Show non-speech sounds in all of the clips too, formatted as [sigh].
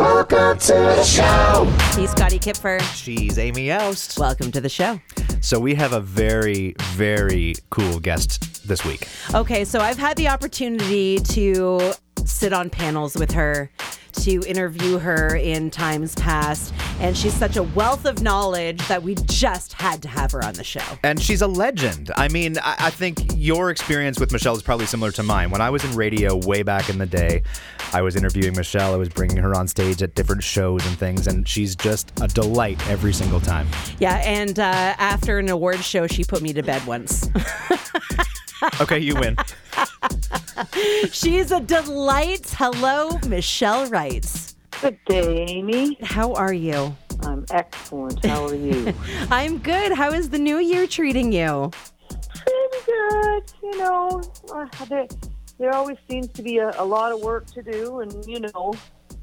Welcome to the show. He's Scotty Kipfer. She's Amy Aust. Welcome to the show. So we have a very, very cool guest this week. Okay, so I've had the opportunity to sit on panels with her, to interview her in times past, and she's such a wealth of knowledge that we just had to have her on the show. And she's a legend. I mean, I, I think your experience with Michelle is probably similar to mine. When I was in radio way back in the day, I was interviewing Michelle. I was bringing her on stage at different shows and things, and she's just a delight every single time. Yeah, and uh, after an award show, she put me to bed once. [laughs] Okay, you win. She's a delight. Hello, Michelle Wrights. Good day, Amy. How are you? I'm excellent. How are you? [laughs] I'm good. How is the new year treating you? Pretty good. You know, uh, there, there always seems to be a, a lot of work to do, and you know,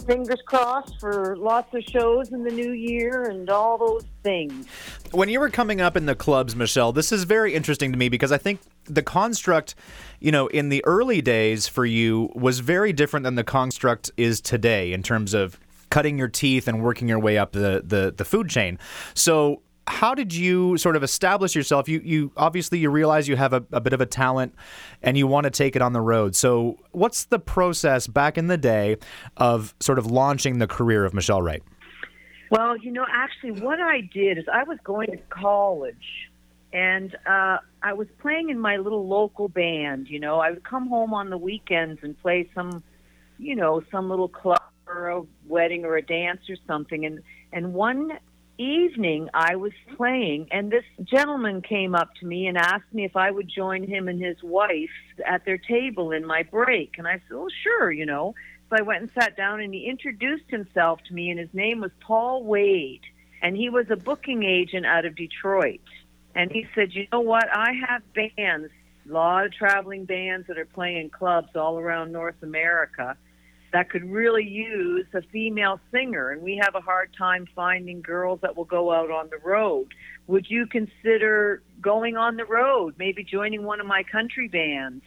fingers crossed for lots of shows in the new year and all those things. When you were coming up in the clubs, Michelle, this is very interesting to me because I think the construct, you know, in the early days for you was very different than the construct is today in terms of cutting your teeth and working your way up the the, the food chain. So how did you sort of establish yourself? You you obviously you realize you have a, a bit of a talent and you want to take it on the road. So what's the process back in the day of sort of launching the career of Michelle Wright? Well, you know, actually, what I did is I was going to college, and uh, I was playing in my little local band. You know, I would come home on the weekends and play some, you know, some little club or a wedding or a dance or something. And and one evening I was playing, and this gentleman came up to me and asked me if I would join him and his wife at their table in my break. And I said, "Well, sure," you know. So I went and sat down, and he introduced himself to me, and his name was Paul Wade, and he was a booking agent out of Detroit. And he said, "You know what? I have bands, a lot of traveling bands that are playing clubs all around North America." that could really use a female singer, and we have a hard time finding girls that will go out on the road. Would you consider going on the road, maybe joining one of my country bands?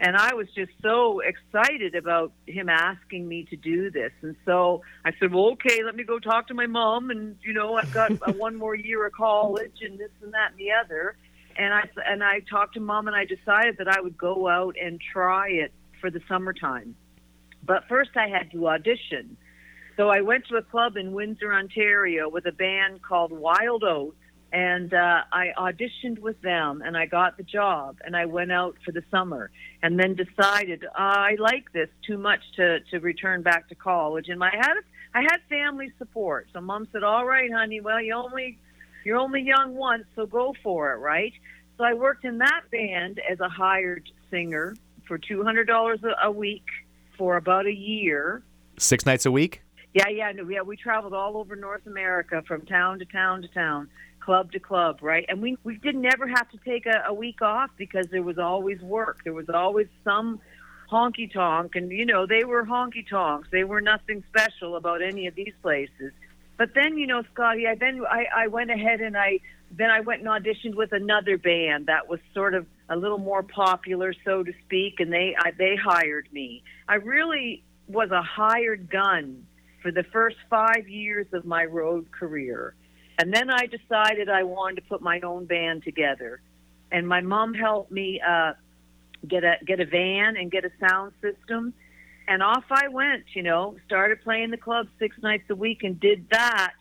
And I was just so excited about him asking me to do this. And so I said, well, okay, let me go talk to my mom. And, you know, I've got [laughs] one more year of college and this and that and the other. And I, and I talked to mom and I decided that I would go out and try it for the summertime. But first, I had to audition. So I went to a club in Windsor, Ontario, with a band called Wild Oats, and uh, I auditioned with them, and I got the job. And I went out for the summer, and then decided uh, I like this too much to to return back to college. And I had I had family support. So mom said, "All right, honey. Well, you only you're only young once, so go for it, right?" So I worked in that band as a hired singer for two hundred dollars a week for about a year. Six nights a week? Yeah, yeah, no, yeah. We traveled all over North America, from town to town to town, club to club, right? And we we didn't ever have to take a, a week off because there was always work. There was always some honky tonk, and you know they were honky tonks. They were nothing special about any of these places. But then, you know, Scotty, I then I, I went ahead and I then I went and auditioned with another band that was sort of a little more popular, so to speak, and they I, they hired me. I really was a hired gun for the first five years of my road career, and then I decided I wanted to put my own band together, and my mom helped me uh, get a get a van and get a sound system, and off I went. You know, started playing the club six nights a week and did that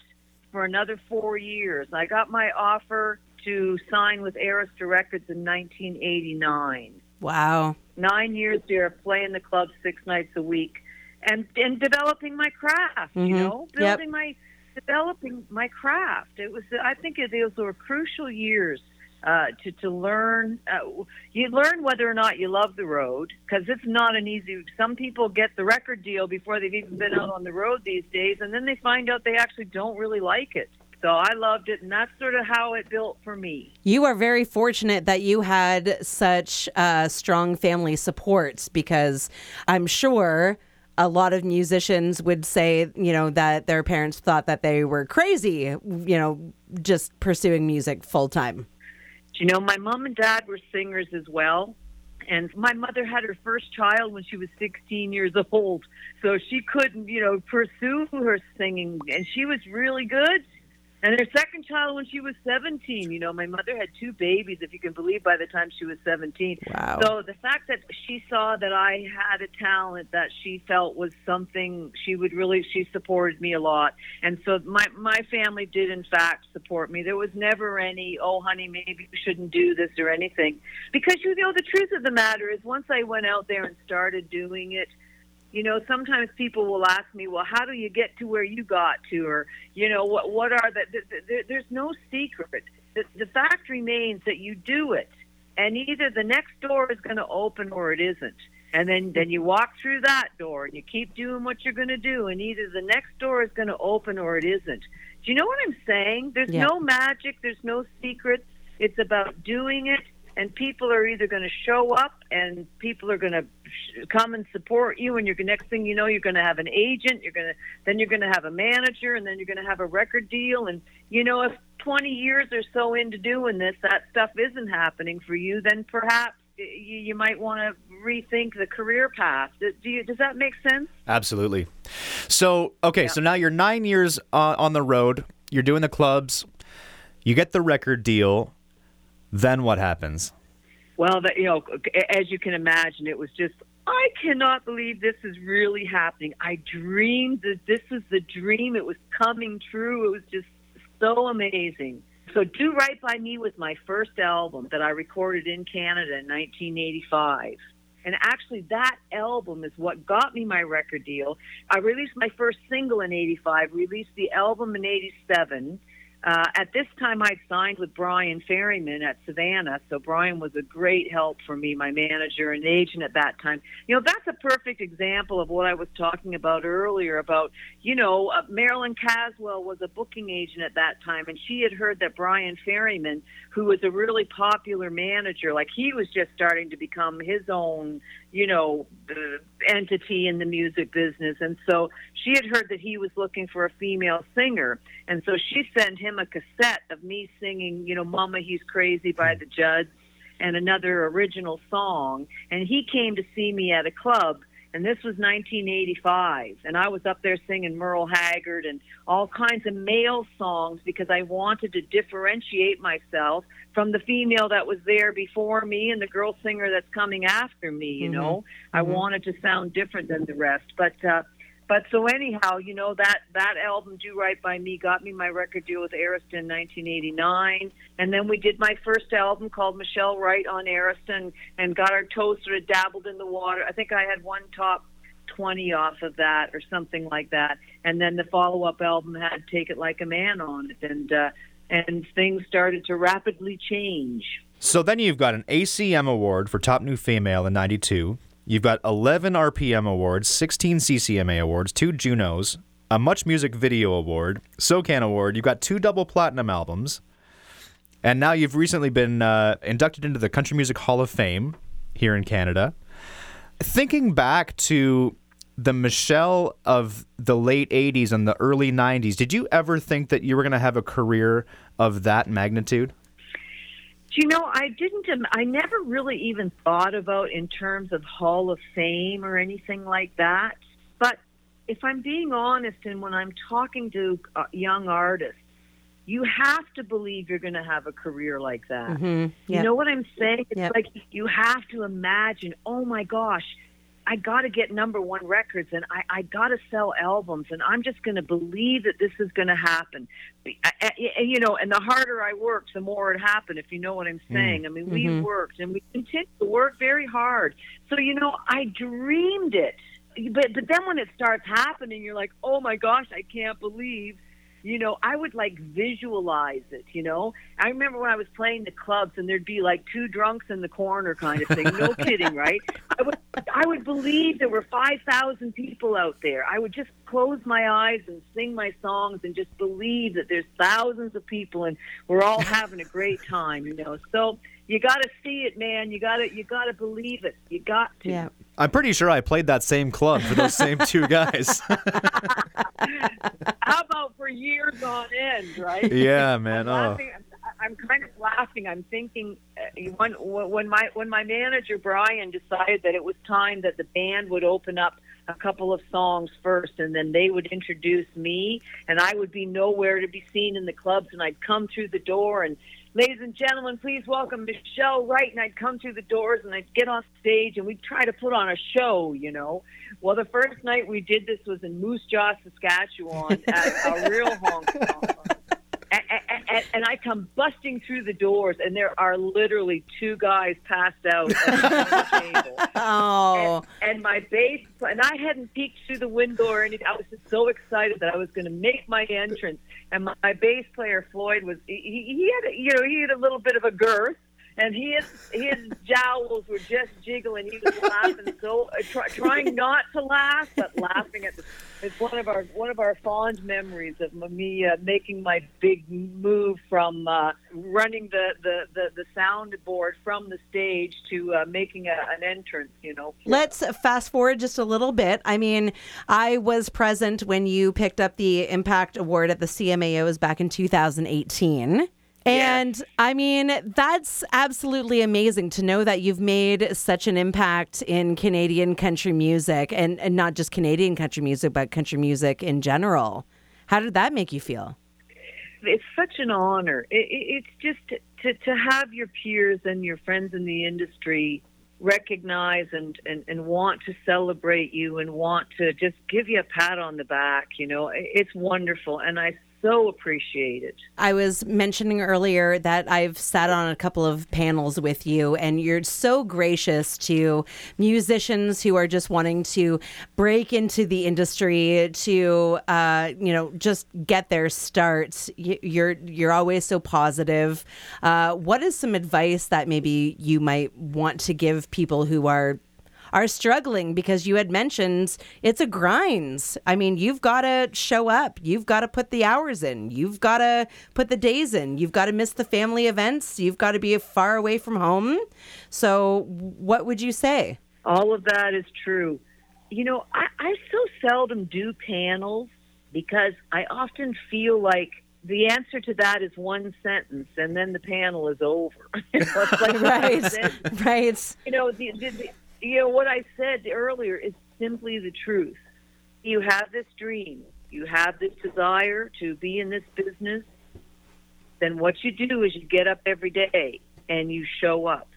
for another four years. I got my offer to sign with Arista Records in 1989. Wow. Nine years there, playing the club six nights a week, and and developing my craft. Mhm. You know, Yep. building my developing my craft. It was I think it, those were crucial years uh, to to learn. Uh, you learn whether or not you love the road because it's not an easy. Some people get the record deal before they've even been out on the road these days, and then they find out they actually don't really like it. So I loved it, and that's sort of how it built for me. You are very fortunate that you had such uh, strong family support because I'm sure a lot of musicians would say, you know, that their parents thought that they were crazy, you know, just pursuing music full time. You know, my mom and dad were singers as well. And my mother had her first child when she was 16 years old, so she couldn't, you know, pursue her singing, and she was really good. And her second child when she was 17. You know, my mother had two babies, if you can believe, by the time she was 17. Wow. So the fact that she saw that I had a talent that she felt was something she would really, she supported me a lot. And so my, my family did, in fact, support me. There was never any, oh, honey, maybe you shouldn't do this or anything. Because, you know, the truth of the matter is once I went out there and started doing it, you know sometimes people will ask me well how do you get to where you got to? or you know what what are the, the, the there's no secret. The, the fact remains that you do it and either the next door is going to open or it isn't. And then then you walk through that door and you keep doing what you're going to do and either the next door is going to open or it isn't. Do you know what i'm saying? There's Yeah. no magic there's no secrets. It's about doing it and people are either going to show up and people are going to sh- come and support you and you're next thing you know you're going to have an agent you're going to then you're going to have a manager and then you're going to have a record deal and you know if 20 years or so into doing this that stuff isn't happening for you then perhaps you, might want to rethink the career path do you, does that make sense Absolutely. So, okay, so now you're nine years uh, on the road. You're doing the clubs. You get the record deal. Then what happens? Well, that you know, as you can imagine, it was just I cannot believe this is really happening. I dreamed that this was the dream. It was coming true. It was just so amazing. So, Do Right by Me was my first album that I recorded in Canada in 1985. And actually, that album is what got me my record deal. I released my first single in 85, released the album in 87. Uh, at this time, I'd signed with Brian Ferriman at Savannah, so Brian was a great help for me, my manager and agent at that time. You know, that's a perfect example of what I was talking about earlier about, you know, uh, Marilyn Caswell was a booking agent at that time, and she had heard that Brian Ferriman, who was a really popular manager, like he was just starting to become his own, you know, entity in the music business. And so she had heard that he was looking for a female singer. And so she sent him a cassette of me singing, you know, Mama, He's Crazy by the Judds and another original song. And he came to see me at a club. And this was 1985. And I was up there singing Merle Haggard and all kinds of male songs because I wanted to differentiate myself from the female that was there before me and the girl singer that's coming after me, you know. I wanted to sound different than the rest. But uh but so anyhow, you know that that album "Do Right by Me" got me my record deal with Arista in 1989, and then we did my first album called Michelle Wright on Arista, and, and got our toes sort of dabbled in the water. I think I had one top 20 off of that or something like that, and then the follow-up album had "Take It Like a Man" on it, and uh, and things started to rapidly change. So then you've got an ACM award for Top New Female in 92. You've got 11 RPM awards, 16 CCMA awards, two Junos, a Much Music Video Award, SOCAN Award. You've got two double platinum albums. And now you've recently been uh, inducted into the Country Music Hall of Fame here in Canada. Thinking back to the Michelle of the late 80s and the early 90s, did you ever think that you were going to have a career of that magnitude? Do you know, I didn't, um, I never really even thought about in terms of Hall of Fame or anything like that. But if I'm being honest, and when I'm talking to uh, young artists, you have to believe you're going to have a career like that. Mm-hmm. You know what I'm saying? It's Yep. like you have to imagine, oh my gosh, I got to get number one records and I, I got to sell albums and I'm just going to believe that this is going to happen. I- you know, and the harder I worked, the more it happened, if you know what I'm mm. saying. I mean, we mm-hmm. worked and we continue to work very hard. So, you know, I dreamed it. But, but then when it starts happening, you're like, oh my gosh, I can't believe you know, I would like visualize it, you know. I remember when I was playing the clubs and there'd be like two drunks in the corner kind of thing. No [laughs] kidding, right? I would I would believe there were 5,000 people out there. I would just close my eyes and sing my songs and just believe that there's thousands of people and we're all [laughs] having a great time, you know. So you got to see it, man. You got to you got to believe it. You got to. Yeah. I'm pretty sure I played that same club for those same two guys. [laughs] [laughs] How about for years on end, right? yeah, man. I'm Oh. laughing. I'm kind of laughing. I'm thinking uh, when when my when my manager Brian decided that it was time that the band would open up a couple of songs first, and then they would introduce me, and I would be nowhere to be seen in the clubs, and I'd come through the door and. Ladies and gentlemen, please welcome Michelle Wright. And I'd come through the doors and I'd get on stage and we'd try to put on a show, you know. Well, the first night we did this was in Moose Jaw, Saskatchewan, at a real honk and, and, and, I come busting through the doors, and there are literally two guys passed out at the table. [laughs] Oh, and, and my bass, and I hadn't peeked through the window or anything. I was just so excited that I was going to make my entrance. And my, my bass player Floyd was he, he had a, you know he had a little bit of a girth, and his his jowls were just jiggling. He was laughing so uh, try, trying not to laugh, but laughing at the. It's one of our one of our fond memories of me uh, making my big move from uh, running the, the, the, the soundboard from the stage to uh, making a, an entrance. You know. Let's fast forward just a little bit. I mean, I was present when you picked up the Impact Award at the CMAOs back in 2018. And I mean, that's absolutely amazing to know that you've made such an impact in Canadian country music and, and not just Canadian country music, but country music in general. How did that make you feel? It's such an honor. It, it, it's just to, to have your peers and your friends in the industry recognize and, and, and want to celebrate you and want to just give you a pat on the back. You know, it's wonderful. And I so appreciated. I was mentioning earlier that I've sat on a couple of panels with you, and you're so gracious to musicians who are just wanting to break into the industry to, uh, you know, just get their start. You're you're always so positive. Uh, what is some advice that maybe you might want to give people who are are struggling because you had mentioned it's a grind. I mean, you've got to show up. You've got to put the hours in. You've got to put the days in. You've got to miss the family events. You've got to be far away from home. So, what would you say? All of that is true. You know, I, I so seldom do panels because I often feel like the answer to that is one sentence, and then the panel is over. [laughs] you know, like [laughs] right, right. You know, the, the, the you know, what I said earlier is simply the truth. You have this dream, you have this desire to be in this business, then what you do is you get up every day and you show up.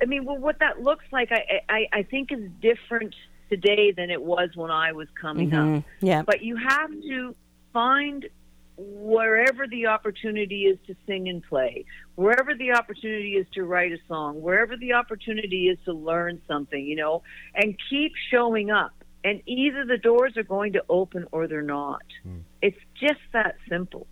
I mean, well, what that looks like, I, I, I think is different today than it was when I was coming mm-hmm. up. Yeah. But you have to find wherever the opportunity is to sing and play, wherever the opportunity is to write a song, wherever the opportunity is to learn something, you know, and keep showing up. And either the doors are going to open or they're not. Mm. It's just that simple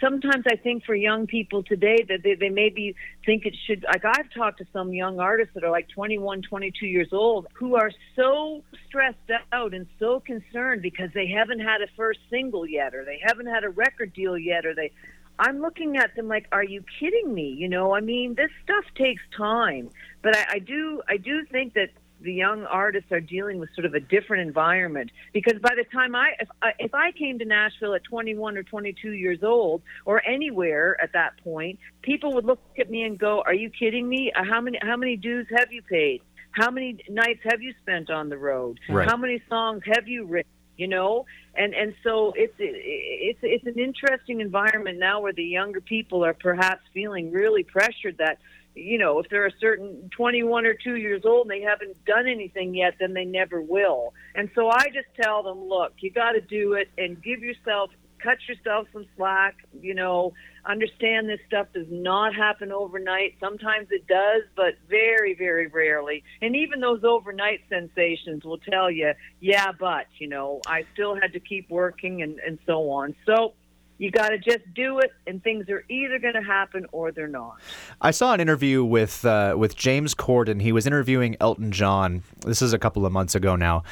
sometimes I think for young people today that they, they maybe think it should, like I've talked to some young artists that are like 21, 22 years old who are so stressed out and so concerned because they haven't had a first single yet or they haven't had a record deal yet or they, I'm looking at them like, are you kidding me? You know, I mean, this stuff takes time, but I, I do, I do think that the young artists are dealing with sort of a different environment. Because by the time I if, I if I came to Nashville at 21 or 22 years old or anywhere at that point people would look at me and go are you kidding me? Uh, how many how many dues have you paid? How many nights have you spent on the road? Right. how many songs have you written? You know? And and so it's it's it's an interesting environment now where the younger people are perhaps feeling really pressured that you know, if they're a certain 21 or 2 years old and they haven't done anything yet, then they never will. And so I just tell them, look, you got to do it and give yourself, cut yourself some slack, you know, understand this stuff does not happen overnight. Sometimes it does, but very, very rarely. And even those overnight sensations will tell you, yeah, but, you know, I still had to keep working and, and so on. So, you got to just do it, and things are either going to happen or they're not. I saw an interview with uh, with James Corden. He was interviewing Elton John. This is a couple of months ago now,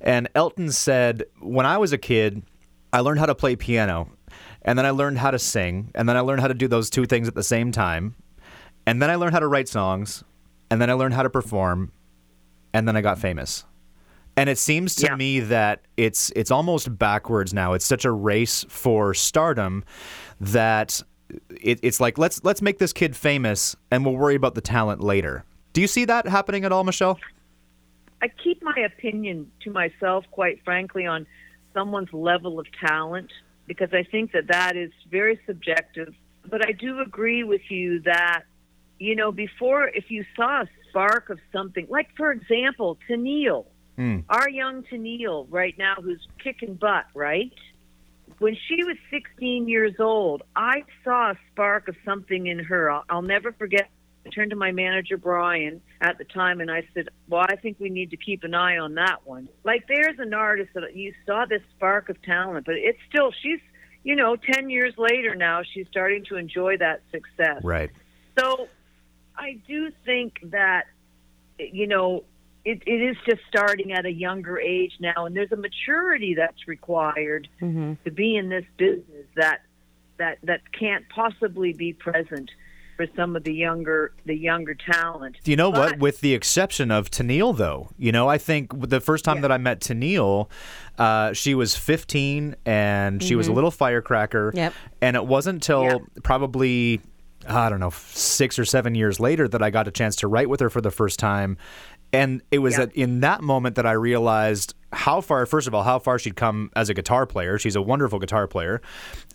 and Elton said, "When I was a kid, I learned how to play piano, and then I learned how to sing, and then I learned how to do those two things at the same time, and then I learned how to write songs, and then I learned how to perform, and then I got famous." And it seems to Yeah. me that it's it's almost backwards now. It's such a race for stardom that it, it's like let's let's make this kid famous and we'll worry about the talent later. Do you see that happening at all, Michelle? I keep my opinion to myself, quite frankly, on someone's level of talent because I think that that is very subjective. But I do agree with you that, you know, before, if you saw a spark of something, like for example, Tennille, Mm. our young Tennille right now, who's kicking butt, right? When she was 16 years old, I saw a spark of something in her. I'll, I'll never forget. I turned to my manager, Brian, at the time, and I said, Well, I think we need to keep an eye on that one. Like, there's an artist that you saw this spark of talent, but it's still, she's, you know, 10 years later now, she's starting to enjoy that success. Right. So I do think that, you know, it, it is just starting at a younger age now, and there's a maturity that's required to be in this business that that that can't possibly be present for some of the younger the younger talent. Do you know what? With the exception of Tennille, though, you know, I think the first time Yeah. that I met Tennille, uh, she was 15 and she was a little firecracker. Yep. And it wasn't until Yeah. probably, I don't know, six or seven years later that I got a chance to write with her for the first time. And it was Yeah. at, in that moment that I realized how far, first of all, how far she'd come as a guitar player. She's a wonderful guitar player.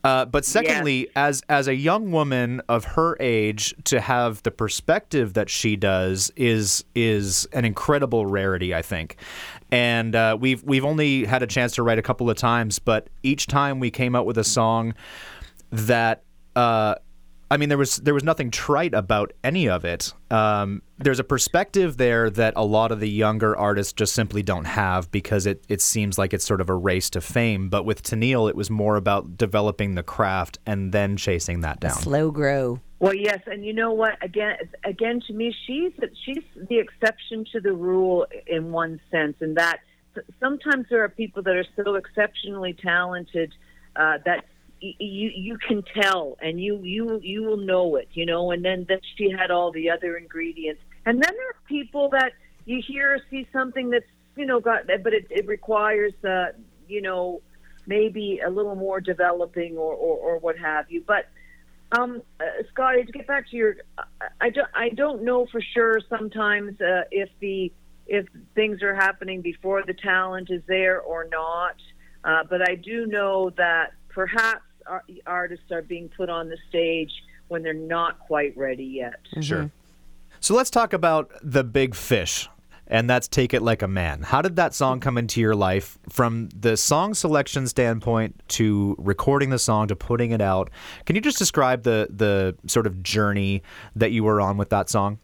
Uh, but secondly, as as a young woman of her age, to have the perspective that she does is is an incredible rarity, I think. And uh, we've we've only had a chance to write a couple of times, but each time we came out with a song that. Uh, I mean, there was there was nothing trite about any of it. Um, there's a perspective there that a lot of the younger artists just simply don't have because it, it seems like it's sort of a race to fame. But with Tennille, it was more about developing the craft and then chasing that down. Slow grow. Well, yes, and you know what? Again, again, to me, she's she's the exception to the rule in one sense, in that sometimes there are people that are so exceptionally talented uh, that y- you you can tell, and you you you will know it, you know. And then that she had all the other ingredients, and then there are people that you hear or see something that's you know got, but it, it requires uh, you know maybe a little more developing or, or, or what have you, but. Um, uh, Scotty, to get back to your, I, I don't, I don't know for sure sometimes uh, if the if things are happening before the talent is there or not. Uh, but I do know that perhaps ar- artists are being put on the stage when they're not quite ready yet. Mm-hmm. Sure. So let's talk about the big fish, and that's "Take It Like a Man." How did that song come into your life, from the song selection standpoint to recording the song to putting it out? Can you just describe the the sort of journey that you were on with that song?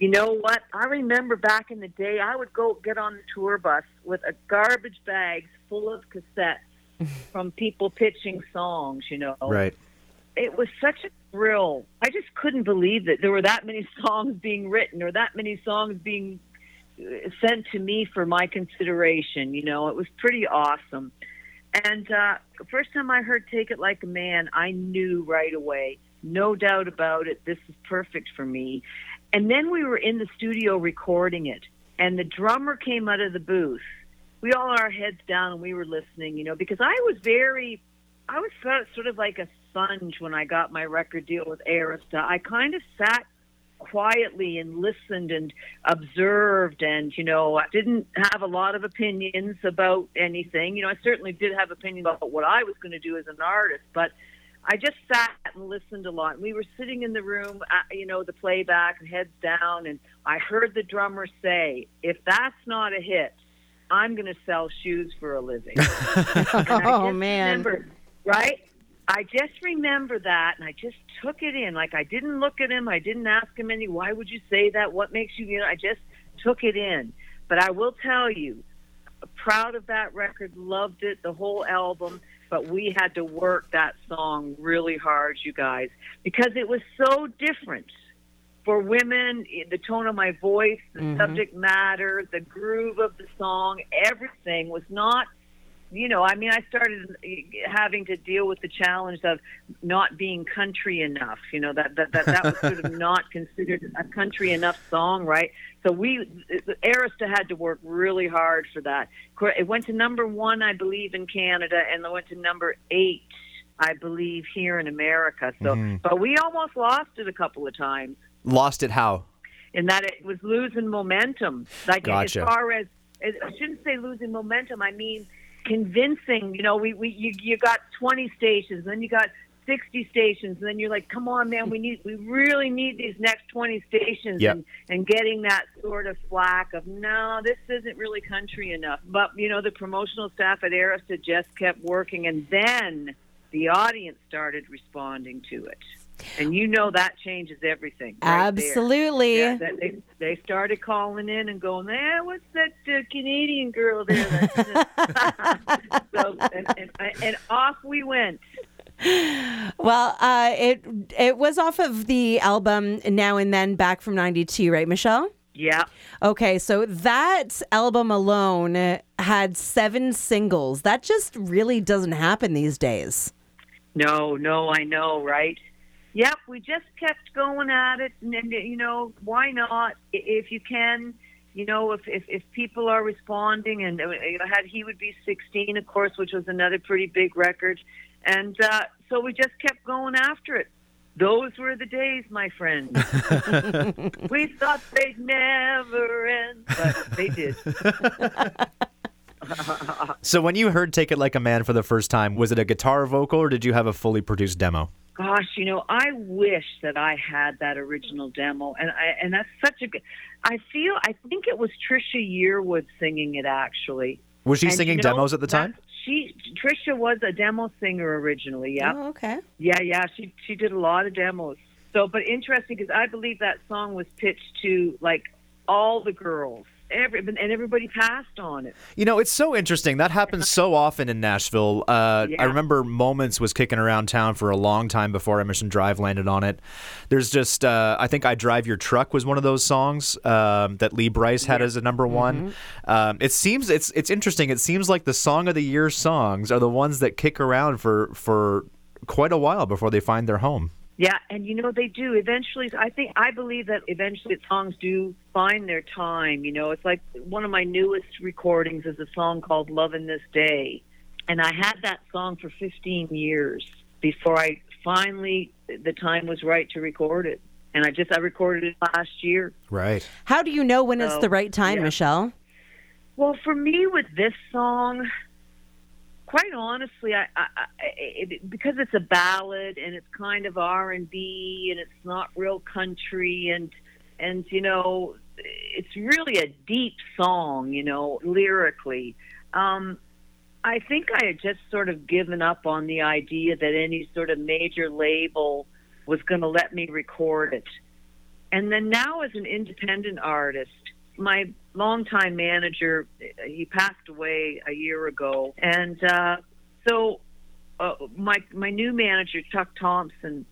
You know what? I remember back in the day, I would go get on the tour bus with a garbage bags full of cassettes from people pitching songs. You know, Right. it was such a thrill. I just couldn't believe that there were that many [laughs] songs being written or that many songs being uh, sent to me for my consideration. You know, it was pretty awesome. And uh, the first time I heard "Take It Like a Man," I knew right away, no doubt about it, this is perfect for me. And then we were in the studio recording it, and the drummer came out of the booth. We all our heads down and we were listening, you know, because I was very I was sort of- like a sponge when I got my record deal with Arista. I kind of sat quietly and listened and observed and you know I didn't have a lot of opinions about anything. You know, I certainly did have opinion about what I was going to do as an artist, but I just sat and listened a lot. We were sitting in the room, uh, you know, the playback, heads down, and I heard the drummer say, "If that's not a hit, I'm going to sell shoes for a living." [laughs] Oh, man. remember, right? I just remember that, and I just took it in. Like I didn't look at him. I didn't ask him any. Why would you say that? What makes you? You know, I just took it in. But I will tell you, proud of that record. Loved it, the whole album. But we had to work that song really hard, you guys, because it was so different for women. The tone of my voice, the subject matter, the groove of the song, everything was not you know, I mean, I started having to deal with the challenge of not being country enough. You know, that that that, that was sort of [laughs] not considered a country enough song, right? So we, Arista had to work really hard for that. It went to number one, I believe, in Canada, and it went to number eight I believe, here in America. So, Mm-hmm. but we almost lost it a couple of times Lost it how? in that it was losing momentum. Like Gotcha. as far as I shouldn't say losing momentum. I mean convincing. You know, we, we you, you got 20 stations, then you got 60 stations, and then you're like, come on, man, we need we really need these next 20 stations, Yep. and and getting that sort of flack of no, this isn't really country enough. But you know, the promotional staff at Arista just kept working, and then the audience started responding to it. And you know that changes everything. right. Absolutely. Yeah, they they started calling in and going, "Eh, what's that uh, Canadian girl there?" [laughs] So and, and, and off we went. Well, uh, it it was off of the album Now and Then back from 92, right, Michelle? Yeah, Okay, so that album alone had seven singles. That just really doesn't happen these days. no, no, I know, right? Yep, we just kept going at it, and, and you know, why not? If you can, you know, if if, if people are responding, and uh, you know, had he would be 16, of course, which was another pretty big record, and uh, so we just kept going after it. Those were the days, my friend. [laughs] we thought they'd never end, but they did. [laughs] So when you heard "Take It Like a Man" for the first time, was it a guitar vocal or did you have a fully produced demo? Gosh, you know, I wish that I had that original demo, and I and that's such a good. I feel I think it was Trisha Yearwood singing it actually. Was she And, singing you know, demos at the time? She Trisha was a demo singer originally. Yeah, Oh, okay. yeah, yeah. She she did a lot of demos. So, but interesting because I believe that song was pitched to like all the girls, every and everybody passed on it. You know, it's so interesting. That happens so often in Nashville. Uh, I remember Moments was kicking around town for a long time before Emerson Drive landed on it. There's just, uh, I think I Drive Your Truck was one of those songs um, that Lee Brice had as a number one. Um, it seems, it's it's interesting. It seems like the Song of the Year songs are the ones that kick around for, for quite a while before they find their home. Yeah, and you know they do. Eventually, I think I believe that eventually songs do find their time. You know, it's like one of my newest recordings is a song called "Love in This Day," and I had that song for 15 years before I finally the time was right to record it. And I just I recorded it last year. Right. How do you know when it's the right time, yeah. Michelle? Well, for me with this song, quite honestly, I, I, it, because it's a ballad and it's kind of R and B and it's not real country and and you know it's really a deep song, you know, lyrically. Um, I think I had just sort of given up on the idea that any sort of major label was going to let me record it. And then now, as an independent artist, my longtime manager, he passed away a year ago, and uh, so uh, my my new manager, Chuck Thompson,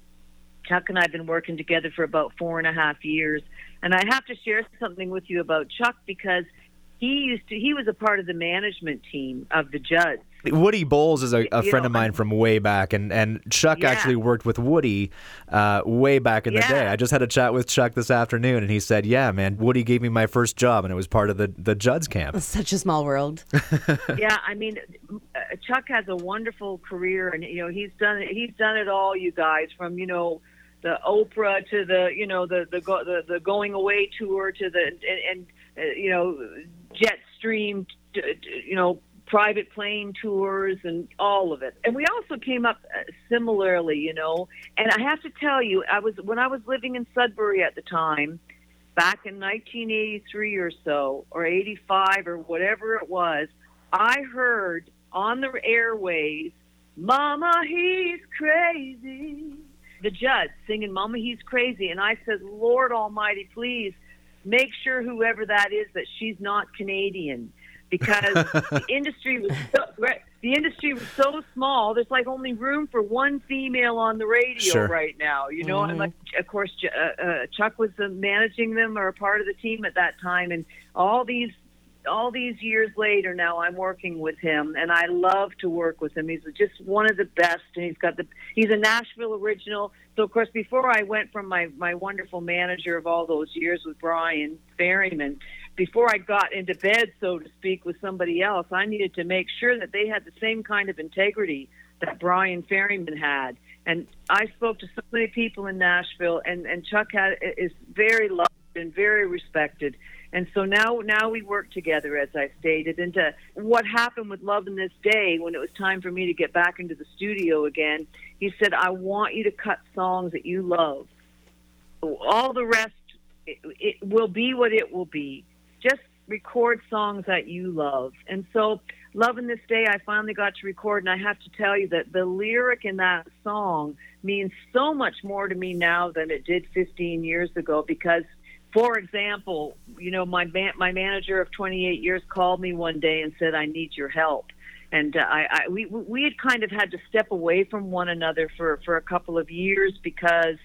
Chuck and I have been working together for about four and a half years, and I have to share something with you about Chuck because he used to he was a part of the management team of the Judds. Woody Bowles is a, a friend know, of mine I'm- from way back, and, and Chuck Yeah. actually worked with Woody uh, way back in the Yeah. day. I just had a chat with Chuck this afternoon, and he said, "Yeah, man, Woody gave me my first job, and it was part of the the Judds camp." Such a small world. [laughs] yeah, I mean, uh, Chuck has a wonderful career, and you know he's done it. He's done it all, you guys, from you know the Oprah to the you know the the go, the, the going away tour to the and, and uh, you know Jetstream, t- t- you know private plane tours and all of it. And we also came up uh, similarly, you know. And I have to tell you, I was when I was living in Sudbury at the time back in 1983 or so, or 85 or whatever it was, I heard on the airways, Mama, he's crazy. The Judds singing, Mama, he's crazy. And I said, Lord Almighty, please make sure whoever that is that she's not Canadian. Because [laughs] the industry was so, right, the industry was so small. There's like only room for one female on the radio Sure. right now. You know, and like of course uh, uh, Chuck was uh, managing them or a part of the team at that time, and all these all these years later now I'm working with him and I love to work with him. He's just one of the best and he's got the he's a Nashville original. So of course before I went from my my wonderful manager of all those years with Brian Ferriman before I got into bed, so to speak, with somebody else, I needed to make sure that they had the same kind of integrity that Brian Ferriman had. And I spoke to so many people in Nashville, and, and Chuck had, is very loved and very respected. And so now, now we work together, as I stated. And to, what happened with Love in This Day, when it was time for me to get back into the studio again, he said, "I want you to cut songs that you love. All the rest, it, it will be what it will be. Just record songs that you love." And so, Love in This Day, I finally got to record, and I have to tell you that the lyric in that song means so much more to me now than it did 15 years ago because for example, you know, my man, my manager of 28 years called me one day and said, "I need your help." And uh, I, I we we had kind of had to step away from one another for for a couple of years because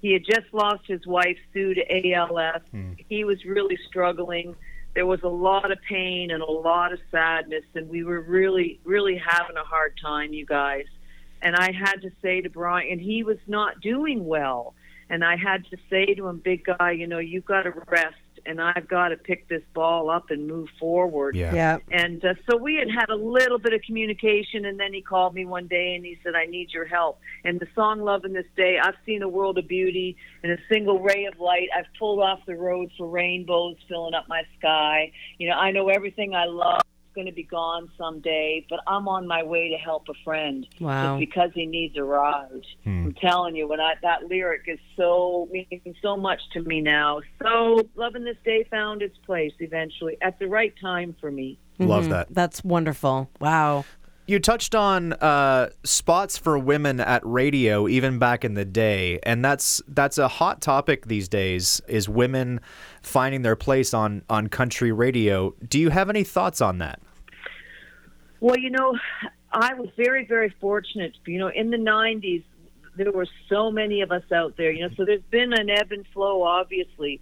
he had just lost his wife Sue to ALS. Hmm. He was really struggling. There was a lot of pain and a lot of sadness, and we were really really having a hard time, you guys. And I had to say to Brian, and he was not doing well. And I had to say to him, big guy, you know, you've got to rest, and I've got to pick this ball up and move forward. Yeah. Yeah. And uh, so we had had a little bit of communication, and then he called me one day and he said, I need your help. And the song Love in This Day, I've seen a world of beauty and a single ray of light. I've pulled off the road for rainbows filling up my sky. You know, I know everything I love is going to be gone someday, but I'm on my way to help a friend Wow. just because he needs a ride. I'm telling you, when I that lyric is so meaning so much to me now. So Love in This Day found its place eventually at the right time for me. Love that. That's wonderful. Wow. You touched on uh, spots for women at radio even back in the day, and that's that's a hot topic these days. Is women finding their place on on country radio? Do you have any thoughts on that? Well, you know, I was very, very fortunate. You know, in the 90s, there were so many of us out there, you know, so there's been an ebb and flow, obviously.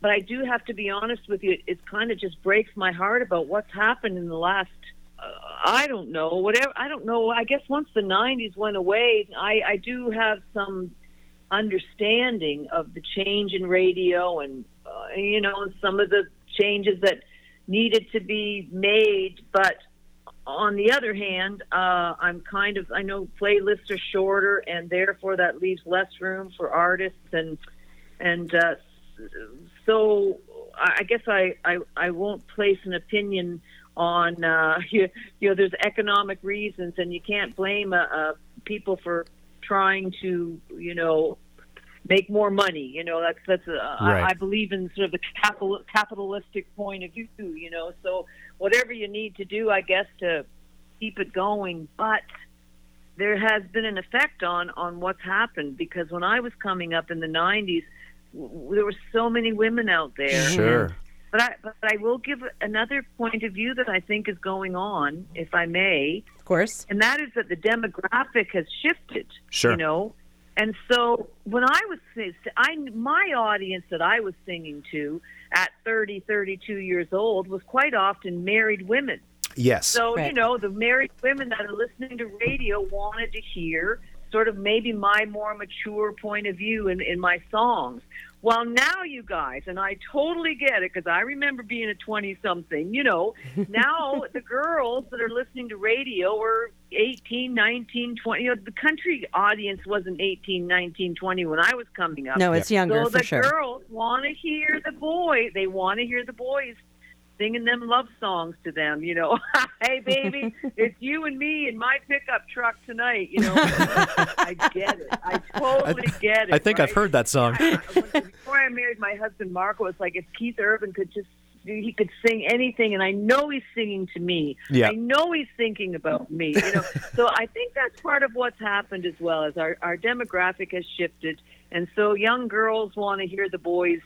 But I do have to be honest with you, it kind of just breaks my heart about what's happened in the last, uh, I don't know, whatever, I don't know. I guess once the 90s went away, I, I do have some understanding of the change in radio and, uh, you know, some of the changes that needed to be made. But on the other hand, uh, I'm kind of I know playlists are shorter, and therefore that leaves less room for artists, and and uh, so I guess I, I I won't place an opinion on uh, [laughs] you, you know there's economic reasons, and you can't blame uh, uh, people for trying to you know make more money. You know, that's that's a, Right. I, I believe in sort of the capital, capitalistic point of view. You know, so whatever you need to do, I guess, to keep it going. But there has been an effect on on what's happened because when I was coming up in the '90s, w- there were so many women out there. Mm-hmm. Sure. But I, but I will give another point of view that I think is going on, if I may Of course. and that is that the demographic has shifted. Sure. You know, and so when I was, si- I my audience that I was singing to at 30, 32 years old was quite often married women. Yes. So you know, the married women that are listening to radio wanted to hear sort of maybe my more mature point of view in, in my songs. Well, now you guys, and I totally get it because I remember being a 20 something, you know, [laughs] now the girls that are listening to radio are 18, 19, 20. You know, the country audience wasn't 18, 19, 20 when I was coming up. No, it's younger so for the sure. girls want to hear the boy. They want to hear the boys singing them love songs to them. You know, [laughs] hey baby, [laughs] it's you and me in my pickup truck tonight. You know, [laughs] I get it. I totally get it. I think I've heard that song. Before I married my husband Marco, it's like if Keith Urban could just he could sing anything, and I know he's singing to me. Yeah. I know he's thinking about me. You know, so I think that's part of what's happened as well as our our demographic has shifted, and so young girls want to hear the boys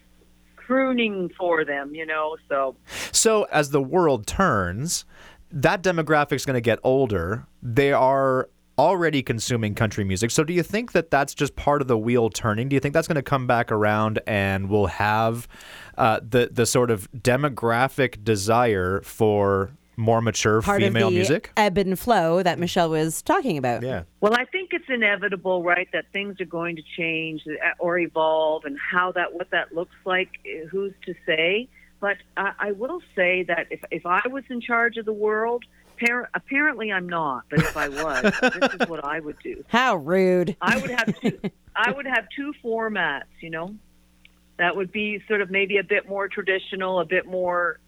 crooning for them. You know, so So as the world turns, that demographic's going to get older. They are already consuming country music. So do you think that that's just part of the wheel turning? Do you think that's going to come back around and we'll have uh, the the sort of demographic desire for more mature Part female of the music? ebb and flow that Michelle was talking about. Yeah. Well, I think it's inevitable, right, that things are going to change or evolve, and how that, what that looks like, uh, who's to say? But I, I will say that if if I was in charge of the world, par- apparently I'm not. But if I was, [laughs] this is what I would do. How rude. I would have two. I would have two formats. You know, that would be sort of maybe a bit more traditional, a bit more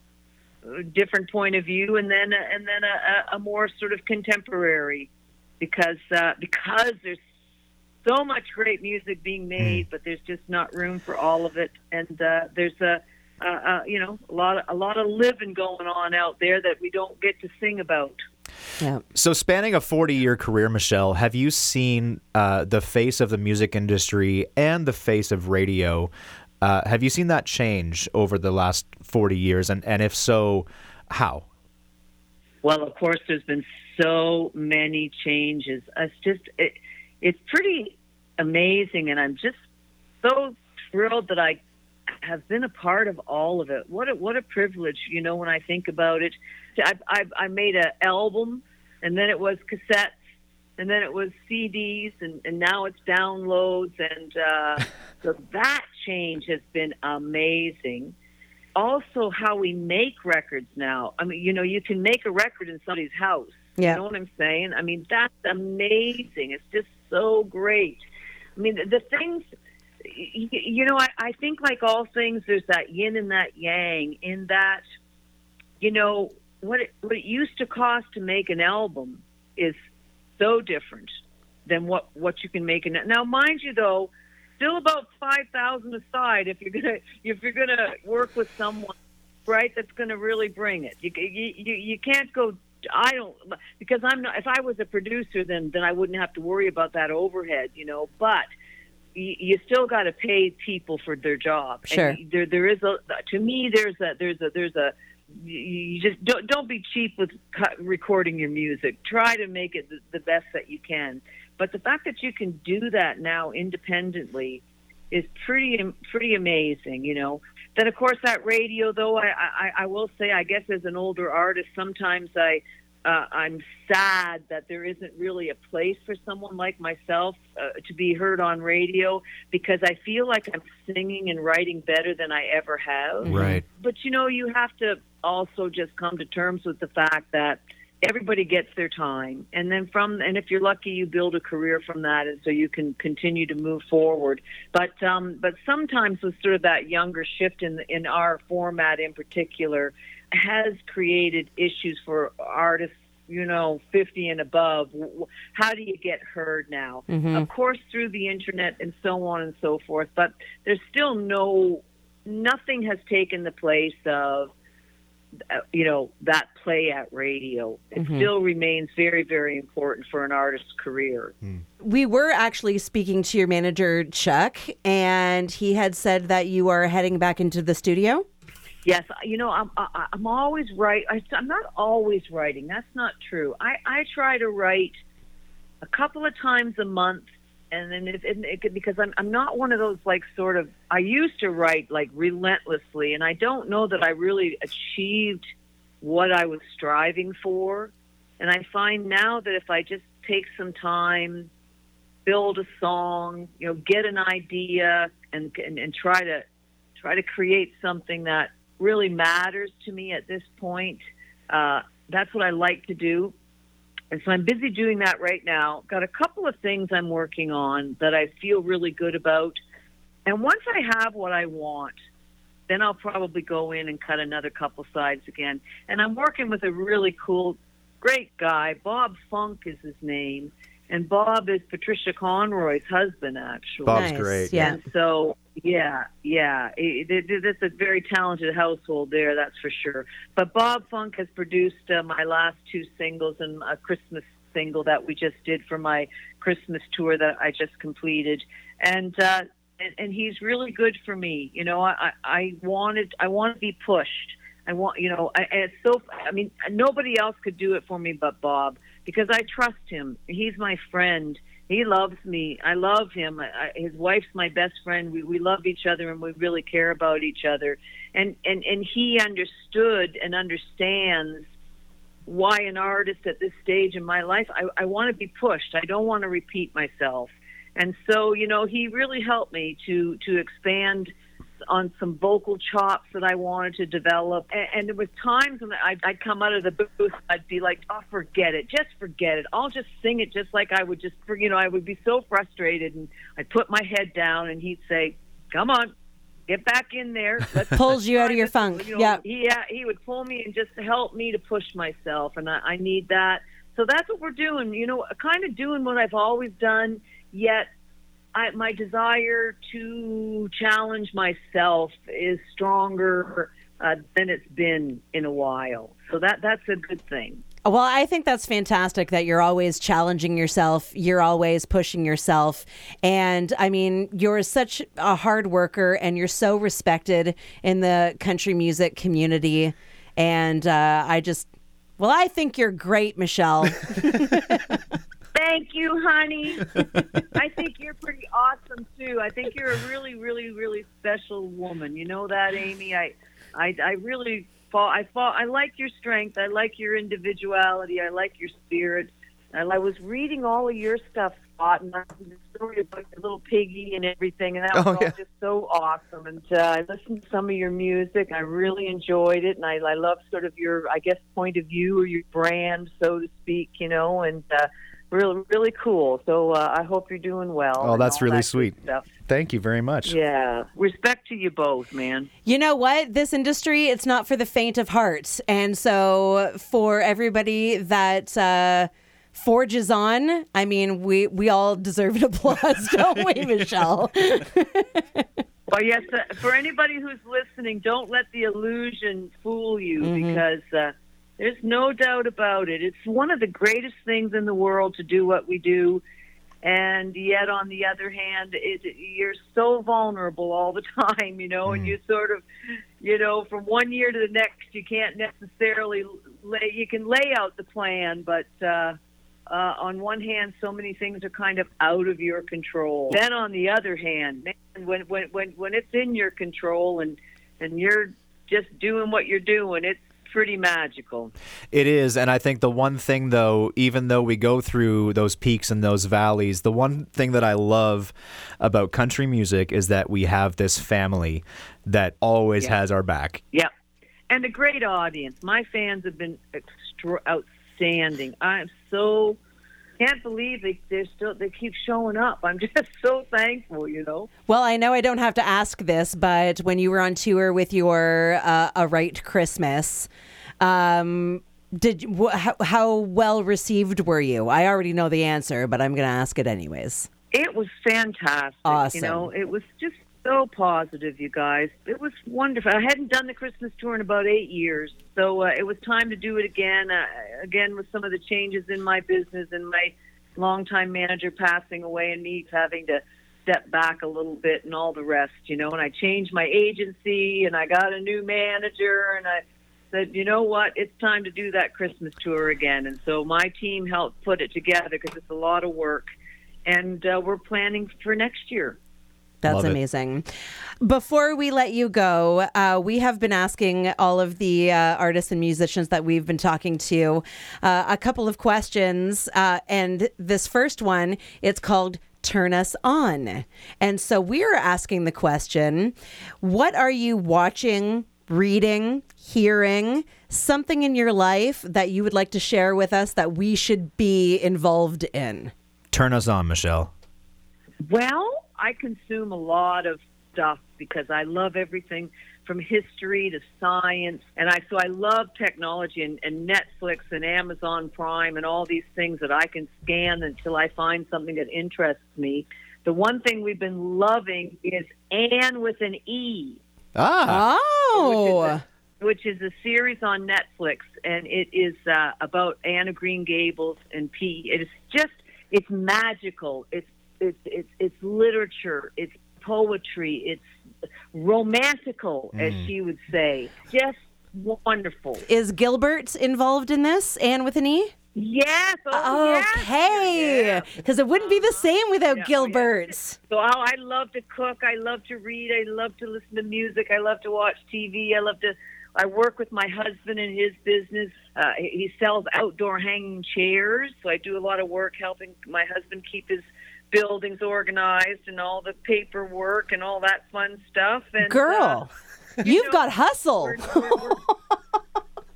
different point of view, and then and then a, a more sort of contemporary, because uh, because there's so much great music being made, but there's just not room for all of it, and uh, there's a uh, uh, you know a lot of, a lot of living going on out there that we don't get to sing about. Yeah. So, spanning a 40 year career, Michelle, have you seen uh, the face of the music industry and the face of radio? Uh, have you seen that change over the last 40 years? And, and if so, how? Well, of course, there's been so many changes. It's just it, it's pretty amazing, and I'm just so thrilled that I have been a part of all of it. What a what a privilege, you know, when I think about it. I I, I made an album, and then it was cassettes, and then it was CDs, and, and now it's downloads, and uh, [laughs] so that change has been amazing. Also, how we make records now. I mean, you know, you can make a record in somebody's house. Yeah. You know what I'm saying? I mean, that's amazing. It's just so great. I mean, the, the things, you, you know, I, I think like all things, there's that yin and that yang. In that, you know, what it, what it used to cost to make an album is so different than what what you can make in it. Now, mind you, though, still about five thousand aside if you're gonna if you're gonna work with someone, right? That's gonna really bring it. You you you, you can't go. I don't because I'm not. If I was a producer, then then I wouldn't have to worry about that overhead, you know. But you, you still got to pay people for their job. Sure. And there there is a to me there's a there's a there's a you- just don't don't be cheap with recording your music. Try to make it the, the best that you can. But the fact that you can do that now independently is pretty pretty amazing, you know. Then of course that radio, though, I I, I will say, I guess as an older artist, sometimes I uh, I'm sad that there isn't really a place for someone like myself uh, to be heard on radio because I feel like I'm singing and writing better than I ever have Right. but you know you have to also just come to terms with the fact that everybody gets their time. And then from and if you're lucky you build a career from that and so you can continue to move forward. But um but sometimes with sort of that younger shift in in our format in particular has created issues for artists you know 50 and above. How do you get heard now? Of course through the internet and so on and so forth but there's still no nothing has taken the place of Uh, you know that play at radio it mm-hmm. still remains very very important for an artist's career hmm. We were actually speaking to your manager, Chuck, and he had said that you are heading back into the studio. Yes, uh, you know, I'm I, I'm always right. I, I'm not always writing. That's not true. I I try to write a couple of times a month, and then it, it, because I'm I'm not one of those like sort of. I used to write like relentlessly, and I don't know that I really achieved what I was striving for. And I find now that if I just take some time, build a song, you know, get an idea, and and, and try to try to create something that really matters to me at this point. Uh, that's what I like to do. And so I'm busy doing that right now. Got a couple of things I'm working on that I feel really good about. And once I have what I want, then I'll probably go in and cut another couple sides again. And I'm working with a really cool, great guy. Bob Funk is his name. And Bob is Patricia Conroy's husband, actually. Bob's Nice, great. yeah. And so, yeah, yeah, it, it, it, it's a very talented household there, that's for sure. But Bob Funk has produced uh, my last two singles and a Christmas single that we just did for my Christmas tour that I just completed, and uh, and, and he's really good for me. You know, I I wanted I want to be pushed. I want, you know, I, it's so. I mean, nobody else could do it for me but Bob because I trust him. He's my friend. He loves me. I love him. I, his wife's my best friend. We we love each other and we really care about each other. And and and he understood and understands why an artist at this stage in my life I, I want to be pushed. I don't want to repeat myself. And so, you know, he really helped me to to expand on some vocal chops that I wanted to develop. And, and there was times when I'd, I'd come out of the booth, I'd be like, "Oh, forget it, just forget it. I'll just sing it just like I would just, for you know, I would be so frustrated, and I'd put my head down, and he'd say, "Come on." Get back in there. [laughs] Let's Pulls you out of your this." funk. You know, Yep. He, yeah, he would pull me and just help me to push myself, and I, I need that. So that's what we're doing. You know, kind of doing what I've always done, yet I, my desire to challenge myself is stronger uh, than it's been in a while. So that that's a good thing. Well, I think that's fantastic that you're always challenging yourself. You're always pushing yourself. And I mean, you're such a hard worker and you're so respected in the country music community. And uh, I just, well, I think you're great, Michelle. [laughs] Thank you, honey. I think you're pretty awesome too. I think you're a really, really, really special woman. You know that, Amy. I, I, I really fall. I fall. I like your strength. I like your individuality. I like your spirit. And I was reading all of your stuff, Scott, and I- the story about your little piggy and everything, and that was Oh, all yeah. just so awesome. And uh, I listened to some of your music. I really enjoyed it, and I, I love sort of your, I guess, point of view or your brand, so to speak. You know, and. Uh, Really, really cool. So uh, I hope you're doing well. Oh, that's really that sweet. Thank you very much. Yeah, respect to you both, man. You know what? This industry, it's not for the faint of heart. And so for everybody that uh, forges on, I mean, we, we all deserve an [laughs] applause, don't we, Michelle? [laughs] Well, yes, uh, for anybody who's listening, don't let the illusion fool you because uh, there's no doubt about it. It's one of the greatest things in the world to do what we do. And yet, on the other hand, it, you're so vulnerable all the [laughs] time, you know, and you sort of, you know, from one year to the next, you can't necessarily lay, you can lay out the plan, but, uh, uh, on one hand, so many things are kind of out of your control. Then on the other hand, man, when when when when it's in your control and and you're just doing what you're doing, it's pretty magical. It is, and I think the one thing though, even though we go through those peaks and those valleys, the one thing that I love about country music is that we have this family that always Yeah. has our back. Yeah, and a great audience. My fans have been extra outstanding. I'm so can't believe they they're still they keep showing up. I'm [laughs] just so thankful, you know. Well, I know I don't have to ask this, but when you were on tour with your uh, A Wright Christmas, um, did wh- how, how well received were you? I already know the answer, but I'm going to ask it anyways. It was fantastic. Awesome. You know, it was just so positive, you guys. It was wonderful. I hadn't done the Christmas tour in about eight years, so uh, it was time to do it again. Uh, again, with some of the changes in my business and my longtime manager passing away and me having to step back a little bit and all the rest, you know. And I changed my agency and I got a new manager and I said, you know what, it's time to do that Christmas tour again. And so my team helped put it together because it's a lot of work. And uh, we're planning for next year. That's Love it. amazing. Before we let you go, uh, we have been asking all of the uh, artists and musicians that we've been talking to uh, a couple of questions. Uh, and this first one, it's called Turn Us On. And so we're asking the question What are you watching, reading, hearing? Something in your life that you would like to share with us that we should be involved in? Turn us on, Michelle. Well, I consume a lot of stuff because I love everything from history to science, and I so I love technology and, and Netflix and Amazon Prime and all these things that I can scan until I find something that interests me. The one thing we've been loving is Anne with an E. Ah, Oh, which is a series on Netflix, and it is uh, about Anne of Green Gables and P. It is just it's magical. It's it's it's it's literature. It's poetry. It's romantical, as she would say. Just wonderful. is Gilbert involved in this? Anne with an E? Yes. Oh, yes. Okay, Yeah. because it wouldn't be the same without Yeah, oh, yeah. Gilbert. So I I love to cook. I love to read. I love to listen to music. I love to watch TV. I love to. I work with my husband in his business. Uh, he he sells outdoor hanging chairs, so I do a lot of work helping my husband keep his buildings organized and all the paperwork and all that fun stuff. And Girl, uh, [laughs] you've know, got hustle. we're- we're- we're-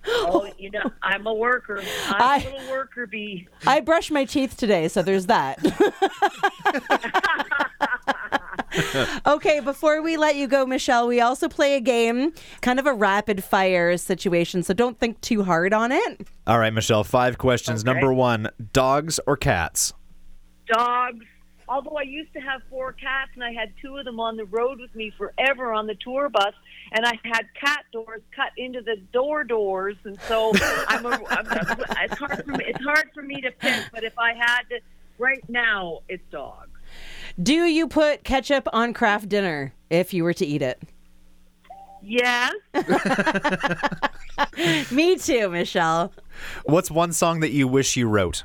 oh, you know, I'm a worker. I'm I- a little worker bee. I brushed my teeth today, so there's that. [laughs] okay, before we let you go, Michelle, we also play a game, kind of a rapid fire situation, so don't think too hard on it. All right, Michelle, five questions. Okay. Number one dogs or cats? dogs. Although I used to have four cats and I had two of them on the road with me forever on the tour bus, and I had cat doors cut into the door doors, and so [laughs] I'm, a, I'm it's hard for me. It's hard for me to pick, but if I had to, right now, it's dogs. Do you put ketchup on Kraft Dinner if you were to eat it? Yes, [laughs] Me too, Michelle. What's one song that you wish you wrote?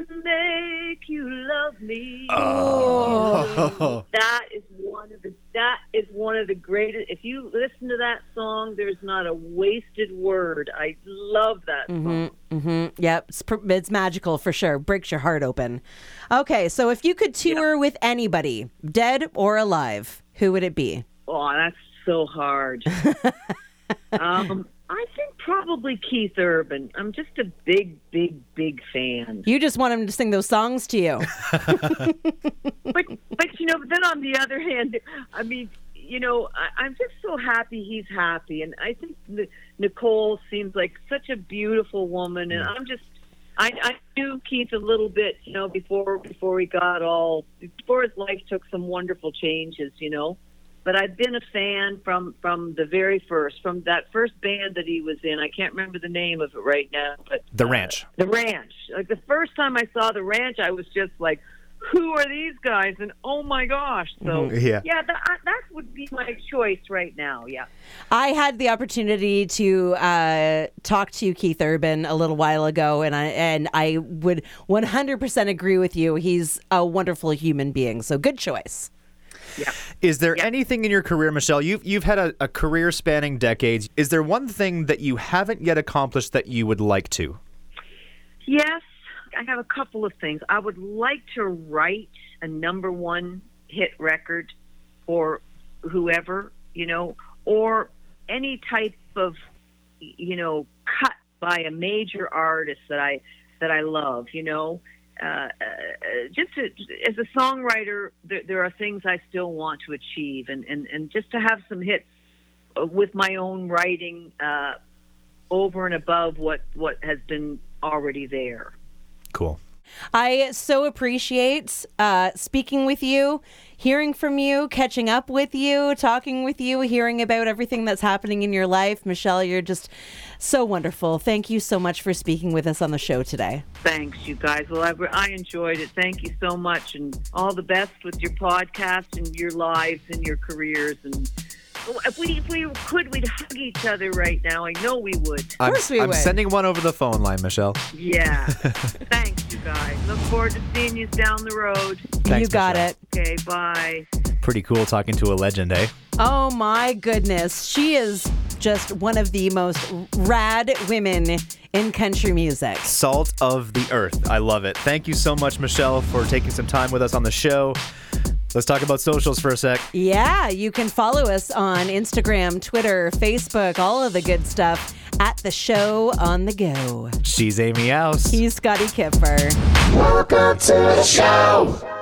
I can make you love me. Oh. That is one of the that is one of the greatest. If you listen to that song, there's not a wasted word. I love that song. hmm Yep, it's, it's magical for sure. Breaks your heart open. Okay, so if you could tour with anybody, dead or alive, who would it be? Oh, that's so hard. [laughs] um, I think probably Keith Urban. I'm just a big, big, big fan. You just want him to sing those songs to you. [laughs] But, but you know, then on the other hand, I mean, you know, I, I'm just so happy he's happy, and I think N- Nicole seems like such a beautiful woman, and I'm just. I, I knew Keith a little bit, you know, before before he got all before his life took some wonderful changes, you know. But I've been a fan from from the very first, from that first band that he was in. I can't remember the name of it right now, but The uh, Ranch. the Ranch. Like the first time I saw the Ranch, I was just like, "Who are these guys?" And oh my gosh! So Mhm. Yeah. yeah, that I- that would be my choice right now. Yeah. I had the opportunity to uh, talk to Keith Urban a little while ago, and I and I would 100% agree with you. He's a wonderful human being, so good choice. Yeah. Is there anything in your career, Michelle? You've you've had a, a career spanning decades. Is there one thing that you haven't yet accomplished that you would like to? Yes, I have a couple of things. I would like to write a number one hit record for whoever, you know, or any type of, you know, cut by a major artist that I that I love, you know. Uh, uh, just to, as a songwriter, there, there are things I still want to achieve, and, and, and just to have some hits uh, with my own writing uh, over and above what, what has been already there. Cool. I so appreciate uh, speaking with you, hearing from you, catching up with you, talking with you, hearing about everything that's happening in your life. Michelle, you're just so wonderful. Thank you so much for speaking with us on the show today. Thanks, you guys. Well, I, I enjoyed it. Thank you so much, and all the best with your podcast and your lives and your careers. And if we if we could, we'd hug each other right now. I know we would. Of course I'm, we I'm would. sending one over the phone line, Michelle. Yeah. [laughs] Thanks, you guys. Look forward to seeing you down the road. Thanks, you got Michelle. it. Okay, bye. Pretty cool talking to a legend, eh? Oh my goodness. She is just one of the most rad women in country music. Salt of the earth. I love it. Thank you so much, Michelle, for taking some time with us on the show. Let's talk about socials for a sec. Yeah, you can follow us on Instagram, Twitter, Facebook, all of the good stuff at the show on the go. She's Amy Aust. He's Scotty Kipfer. Welcome to the show.